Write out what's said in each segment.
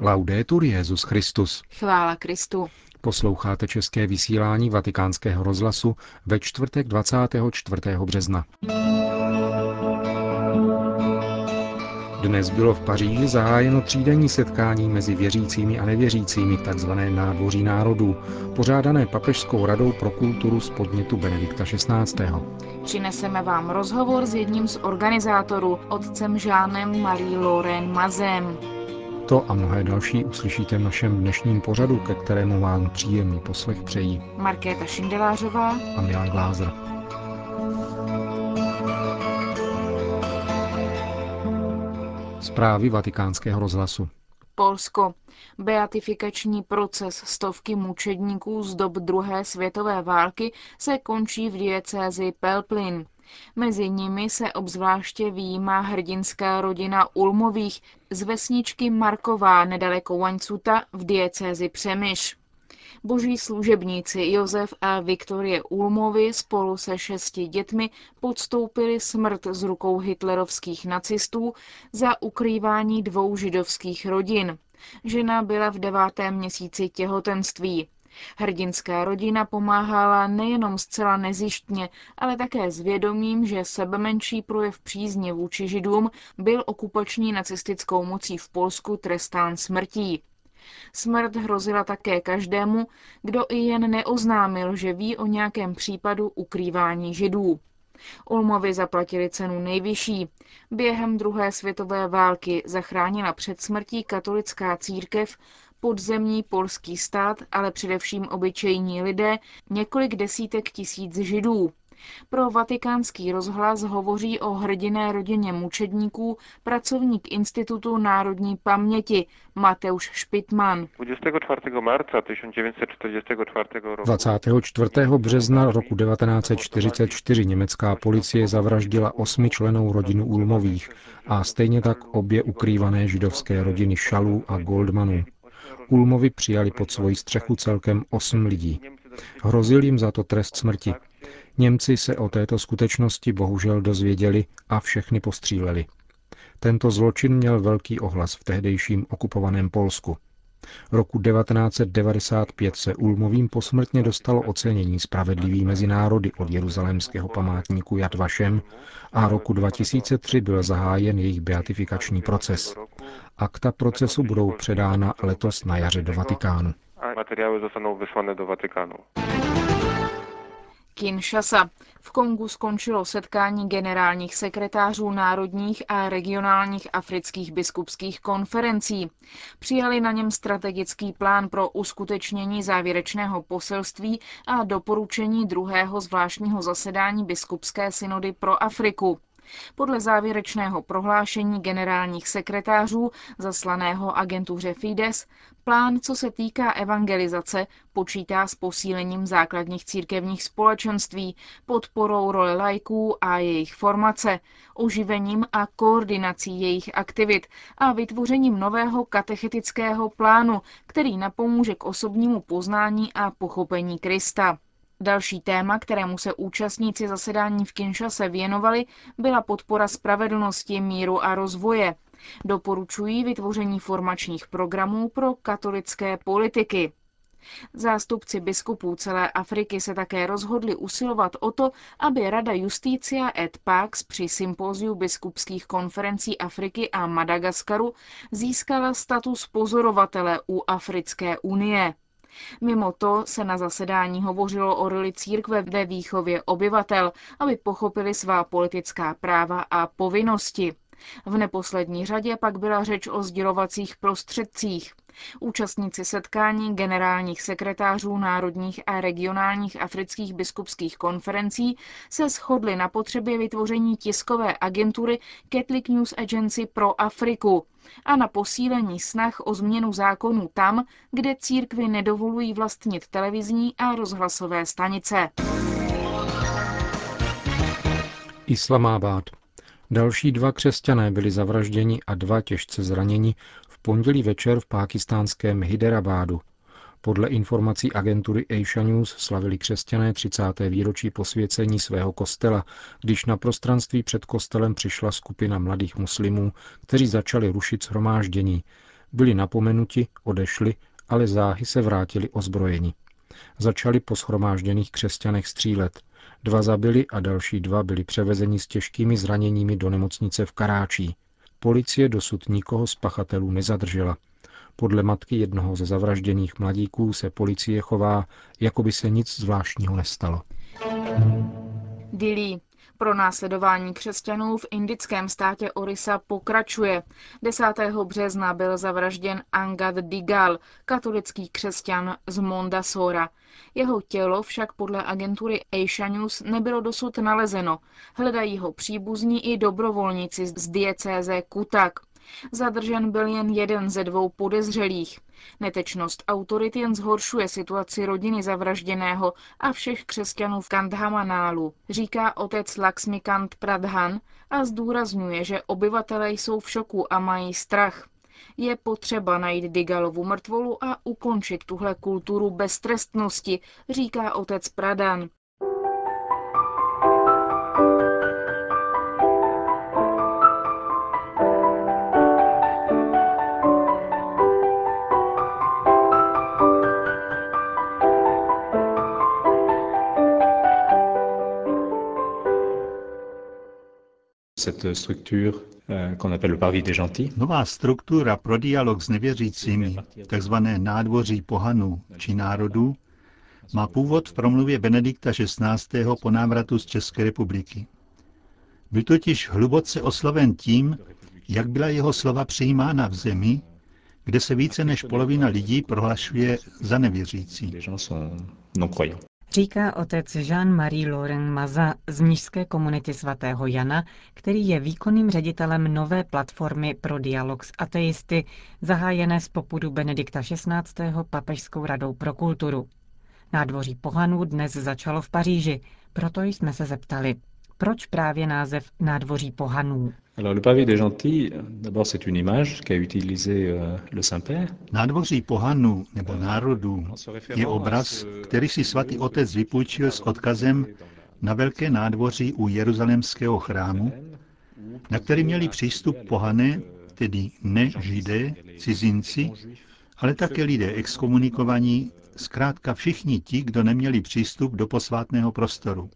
Laudetur Jezus Christus. Chvála Kristu. Posloucháte české vysílání Vatikánského rozhlasu ve čtvrtek 24. března. Dnes bylo v Paříži zahájeno třídenní setkání mezi věřícími a nevěřícími, takzvané nádvoří národů, pořádané Papežskou radou pro kulturu z podnětu Benedikta XVI. Přineseme vám rozhovor s jedním z organizátorů, otcem Žánem Marie Loren Mazem. To a mnohé další uslyšíte v našem dnešním pořadu, ke kterému vám příjemný poslech přejí Markéta Šindelářová a Milan Glázer. Zprávy vatikánského rozhlasu. Polsko. Beatifikační proces stovky mučedníků z dob druhé světové války se končí v diecézi Pelplin. Mezi nimi se obzvláště výjímá hrdinská rodina Ulmových z vesničky Marková nedaleko Vaňcuta v diecézi Přemyš. Boží služebníci Josef a Viktorie Ulmovi spolu se šesti dětmi podstoupili smrt z rukou hitlerovských nacistů za ukrývání dvou židovských rodin. Žena byla v devátém měsíci těhotenství. Hrdinská rodina pomáhala nejenom zcela nezištně, ale také s vědomím, že sebemenší projev přízně vůči židům byl okupační nacistickou mocí v Polsku trestán smrtí. Smrt hrozila také každému, kdo i jen neoznámil, že ví o nějakém případu ukrývání židů. Ulmovi zaplatili cenu nejvyšší. Během druhé světové války zachránila před smrtí katolická církev podzemní polský stát, ale především obyčejní lidé, několik desítek tisíc židů. Pro vatikánský rozhlas hovoří o hrdiné rodině mučedníků pracovník Institutu národní paměti Mateusz Špitman. 24. března roku 1944 německá policie zavraždila osmi členou rodinu Ulmových a stejně tak obě ukrývané židovské rodiny Šalů a Goldmanů. Ulmovi přijali pod svoji střechu celkem osm lidí. Hrozil jim za to trest smrti. Němci se o této skutečnosti bohužel dozvěděli a všechny postříleli. Tento zločin měl velký ohlas v tehdejším okupovaném Polsku. Roku 1995 se Ulmovým posmrtně dostalo ocenění Spravedlivý mezi národy od jeruzalémského památníku Yad Vashem a roku 2003 byl zahájen jejich beatifikační proces. Akta procesu budou předána letos na jaře do Vatikánu. Materiály dostanou vyslané do Vatikánu. Kinshasa. V Kongu skončilo setkání generálních sekretářů národních a regionálních afrických biskupských konferencí. Přijali na něm strategický plán pro uskutečnění závěrečného poselství a doporučení druhého zvláštního zasedání biskupské synody pro Afriku. Podle závěrečného prohlášení generálních sekretářů zaslaného agentuře Fides, plán, co se týká evangelizace, počítá s posílením základních církevních společenství, podporou role lajků a jejich formace, oživením a koordinací jejich aktivit a vytvořením nového katechetického plánu, který napomůže k osobnímu poznání a pochopení Krista. Další téma, kterému se účastníci zasedání v Kinshase věnovali, byla podpora spravedlnosti, míru a rozvoje. Doporučují vytvoření formačních programů pro katolické politiky. Zástupci biskupů celé Afriky se také rozhodli usilovat o to, aby Rada Justícia et Pax při sympóziu biskupských konferencí Afriky a Madagaskaru získala status pozorovatele u Africké unie. Mimo to se na zasedání hovořilo o roli církve ve výchově obyvatel, aby pochopili svá politická práva a povinnosti. V neposlední řadě pak byla řeč o sdělovacích prostředcích. Účastníci setkání generálních sekretářů národních a regionálních afrických biskupských konferencí se shodli na potřebě vytvoření tiskové agentury Catholic News Agency pro Afriku a na posílení snah o změnu zákonů tam, kde církvy nedovolují vlastnit televizní a rozhlasové stanice. Islamabad. Další dva křesťané byli zavražděni a dva těžce zraněni pondělí večer v pákistánském Hyderabádu. Podle informací agentury Asia News slavili křesťané 30. výročí posvěcení svého kostela, když na prostranství před kostelem přišla skupina mladých muslimů, kteří začali rušit shromáždění. Byli napomenuti, odešli, ale záhy se vrátili ozbrojeni. Začali po schromážděných křesťanech střílet. Dva zabili a další dva byli převezeni s těžkými zraněními do nemocnice v Karáčí. Policie dosud nikoho z pachatelů nezadržela. Podle matky jednoho ze zavražděných mladíků se policie chová, jako by se nic zvláštního nestalo. Dili. Pro následování křesťanů v indickém státě Orisa pokračuje. 10. března byl zavražděn Angad Digal, katolický křesťan z Mondasora. Jeho tělo však podle agentury Asia News nebylo dosud nalezeno. Hledají ho příbuzní i dobrovolníci z diecéze Kutak. Zadržen byl jen jeden ze dvou podezřelých. Netečnost autorit jen zhoršuje situaci rodiny zavražděného a všech křesťanů v Kandhamanálu, říká otec Laxmikant Pradhan a zdůrazňuje, že obyvatelé jsou v šoku a mají strach. Je potřeba najít Digalovu mrtvolu a ukončit tuhle kulturu beztrestnosti, říká otec Pradan. Cette structure euh, qu'on appelle le parvis des gentils. Nová struktura pro dialog s nevěřícími, takzvané nádvoří pohanů či národů, má původ v promluvě Benedikta XVI. po návratu z České republiky. Byl totiž hluboce osloven tím, jak byla jeho slova přijímána v zemi, kde se více než polovina lidí prohlašuje za nevěřící říká otec Jean-Marie Laurent Maza z Mnižské komunity svatého Jana, který je výkonným ředitelem nové platformy pro dialog s ateisty, zahájené z popudu Benedikta XVI. Papežskou radou pro kulturu. Nádvoří pohanů dnes začalo v Paříži, proto jsme se zeptali, proč právě název Nádvoří pohanů? Alors, le pavé des gentils, d'abord c'est une image qu'a utilisé euh, le Saint-Père. Nádvoří pohanů nebo národů je obraz, který si svatý otec vypůjčil s odkazem na velké nádvoří u jeruzalémského chrámu, na který měli přístup pohané, tedy ne židé, cizinci, ale také lidé exkomunikovaní, zkrátka všichni ti, kdo neměli přístup do posvátného prostoru.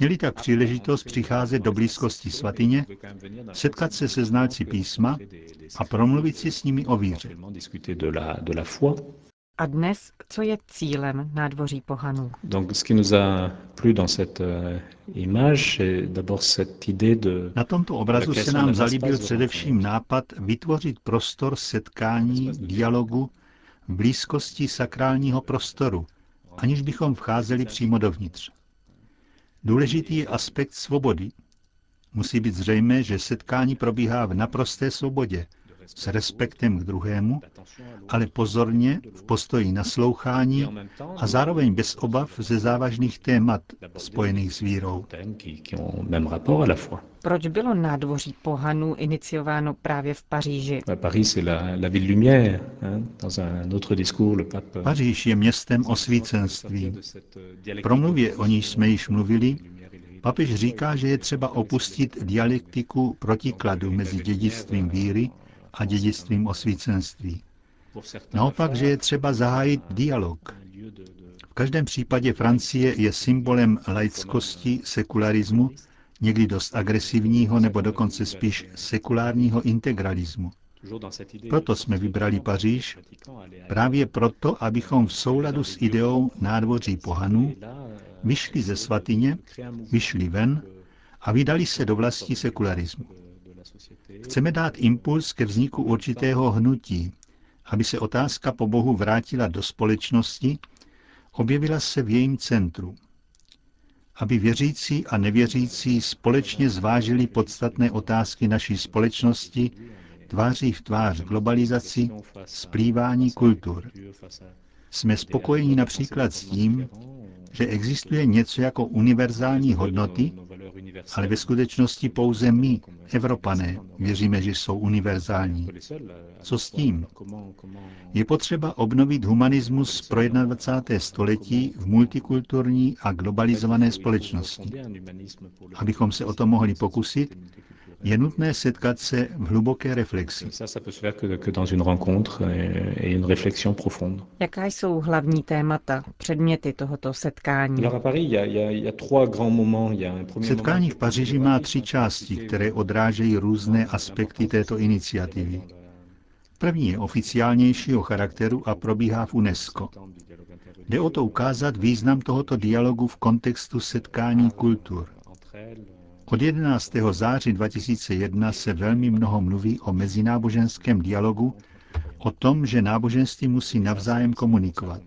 Měli tak příležitost přicházet do blízkosti svatyně, setkat se se znalci písma a promluvit si s nimi o víře. A dnes, co je cílem nádvoří pohanů? Na tomto obrazu se nám zalíbil především nápad vytvořit prostor setkání, dialogu v blízkosti sakrálního prostoru, aniž bychom vcházeli přímo dovnitř. Důležitý je aspekt svobody. Musí být zřejmé, že setkání probíhá v naprosté svobodě, s respektem k druhému, ale pozorně v postoji naslouchání a zároveň bez obav ze závažných témat spojených s vírou. Proč bylo nádvoří pohanů iniciováno právě v Paříži? Paříž je městem osvícenství. V promluvě, o níž jsme již mluvili, papež říká, že je třeba opustit dialektiku protikladu mezi dědictvím víry a dědictvím osvícenství. Naopak, že je třeba zahájit dialog. V každém případě Francie je symbolem laickosti, sekularismu, někdy dost agresivního nebo dokonce spíš sekulárního integralismu. Proto jsme vybrali Paříž, právě proto, abychom v souladu s ideou nádvoří pohanů vyšli ze svatyně, vyšli ven a vydali se do vlasti sekularismu. Chceme dát impuls ke vzniku určitého hnutí, aby se otázka po Bohu vrátila do společnosti, objevila se v jejím centru. Aby věřící a nevěřící společně zvážili podstatné otázky naší společnosti tváří v tvář globalizaci, splývání kultur. Jsme spokojeni například s tím, že existuje něco jako univerzální hodnoty, ale ve skutečnosti pouze my, Evropané, věříme, že jsou univerzální. Co s tím? Je potřeba obnovit humanismus pro 21. století v multikulturní a globalizované společnosti. Abychom se o to mohli pokusit, je nutné setkat se v hluboké reflexi. Jaká jsou hlavní témata, předměty tohoto setkání? Setkání v Paříži má tři části, které odrážejí různé aspekty této iniciativy. První je oficiálnějšího charakteru a probíhá v UNESCO. Jde o to ukázat význam tohoto dialogu v kontextu setkání kultur. Od 11. září 2001 se velmi mnoho mluví o mezináboženském dialogu, o tom, že náboženství musí navzájem komunikovat.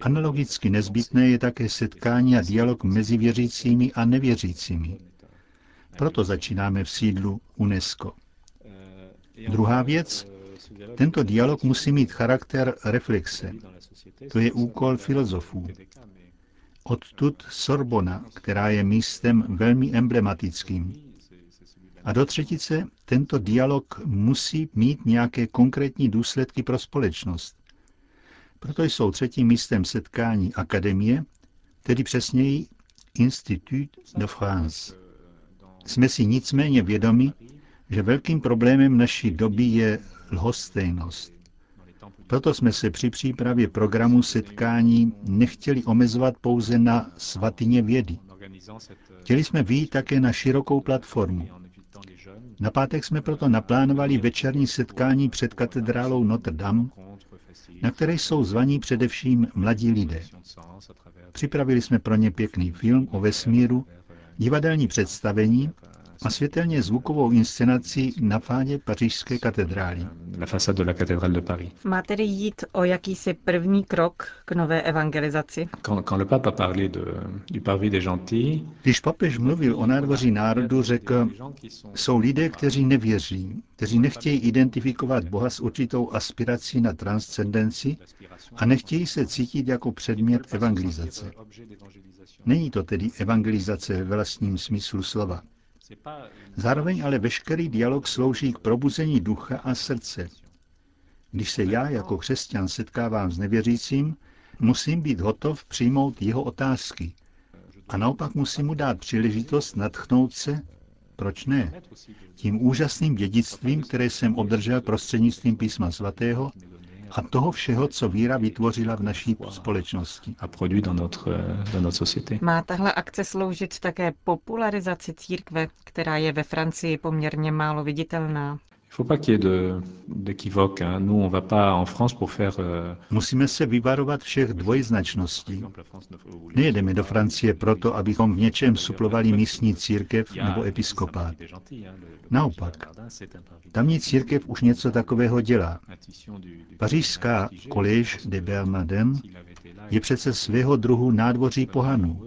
Analogicky nezbytné je také setkání a dialog mezi věřícími a nevěřícími. Proto začínáme v sídlu UNESCO. Druhá věc, tento dialog musí mít charakter reflexe. To je úkol filozofů. Odtud Sorbona, která je místem velmi emblematickým. A do třetice, tento dialog musí mít nějaké konkrétní důsledky pro společnost. Proto jsou třetím místem setkání akademie, tedy přesněji Institut de France. Jsme si nicméně vědomi, že velkým problémem naší doby je lhostejnost. Proto jsme se při přípravě programu setkání nechtěli omezovat pouze na svatyně vědy. Chtěli jsme výjít také na širokou platformu. Na pátek jsme proto naplánovali večerní setkání před katedrálou Notre Dame, na které jsou zvaní především mladí lidé. Připravili jsme pro ně pěkný film o vesmíru, divadelní představení a světelně zvukovou inscenaci na fádě pařížské katedrály. Má tedy jít o jakýsi první krok k nové evangelizaci? Když papež mluvil o nádvoří národu, řekl, jsou lidé, kteří nevěří, kteří nechtějí identifikovat Boha s určitou aspirací na transcendenci a nechtějí se cítit jako předmět evangelizace. Není to tedy evangelizace ve vlastním smyslu slova. Zároveň ale veškerý dialog slouží k probuzení ducha a srdce. Když se já jako křesťan setkávám s nevěřícím, musím být hotov přijmout jeho otázky. A naopak musím mu dát příležitost natchnout se, proč ne, tím úžasným dědictvím, které jsem obdržel prostřednictvím písma svatého a toho všeho, co víra vytvořila v naší společnosti. Má tahle akce sloužit také popularizaci církve, která je ve Francii poměrně málo viditelná? Euh, Musíme se vyvarovat všech dvojznačností. Nejedeme do Francie proto, abychom v něčem suplovali místní církev nebo episkopát. Naopak, tamní církev už něco takového dělá. Pařížská Collège de Bernardin je přece svého druhu nádvoří pohanů.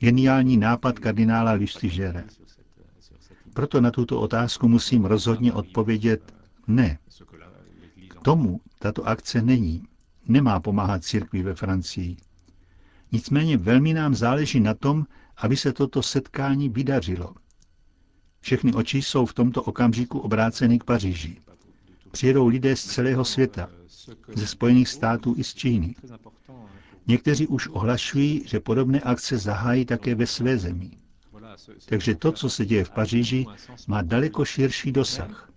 Geniální nápad kardinála Lustigere. Proto na tuto otázku musím rozhodně odpovědět ne. K tomu tato akce není. Nemá pomáhat církvi ve Francii. Nicméně velmi nám záleží na tom, aby se toto setkání vydařilo. Všechny oči jsou v tomto okamžiku obráceny k Paříži. Přijedou lidé z celého světa, ze Spojených států i z Číny. Někteří už ohlašují, že podobné akce zahájí také ve své zemi. Takže to, co se děje v Paříži, má daleko širší dosah.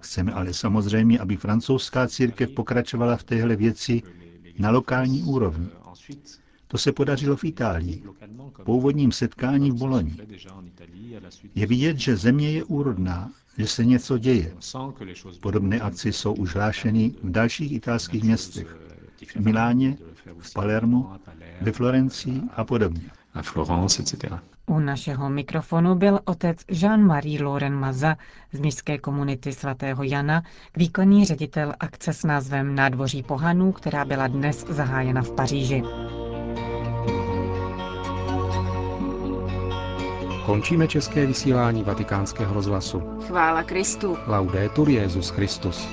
Chceme ale samozřejmě, aby francouzská církev pokračovala v téhle věci na lokální úrovni. To se podařilo v Itálii, po úvodním setkání v Boloni. Je vidět, že země je úrodná, že se něco děje. Podobné akce jsou už hlášeny v dalších italských městech. V Miláně, v Palermu, ve Florencii a podobně. A Florence, etc. U našeho mikrofonu byl otec Jean-Marie Loren Maza z městské komunity svatého Jana, výkonný ředitel akce s názvem Nádvoří pohanů, která byla dnes zahájena v Paříži. Končíme české vysílání vatikánského rozhlasu. Chvála Kristu. Laudetur Jezus Christus.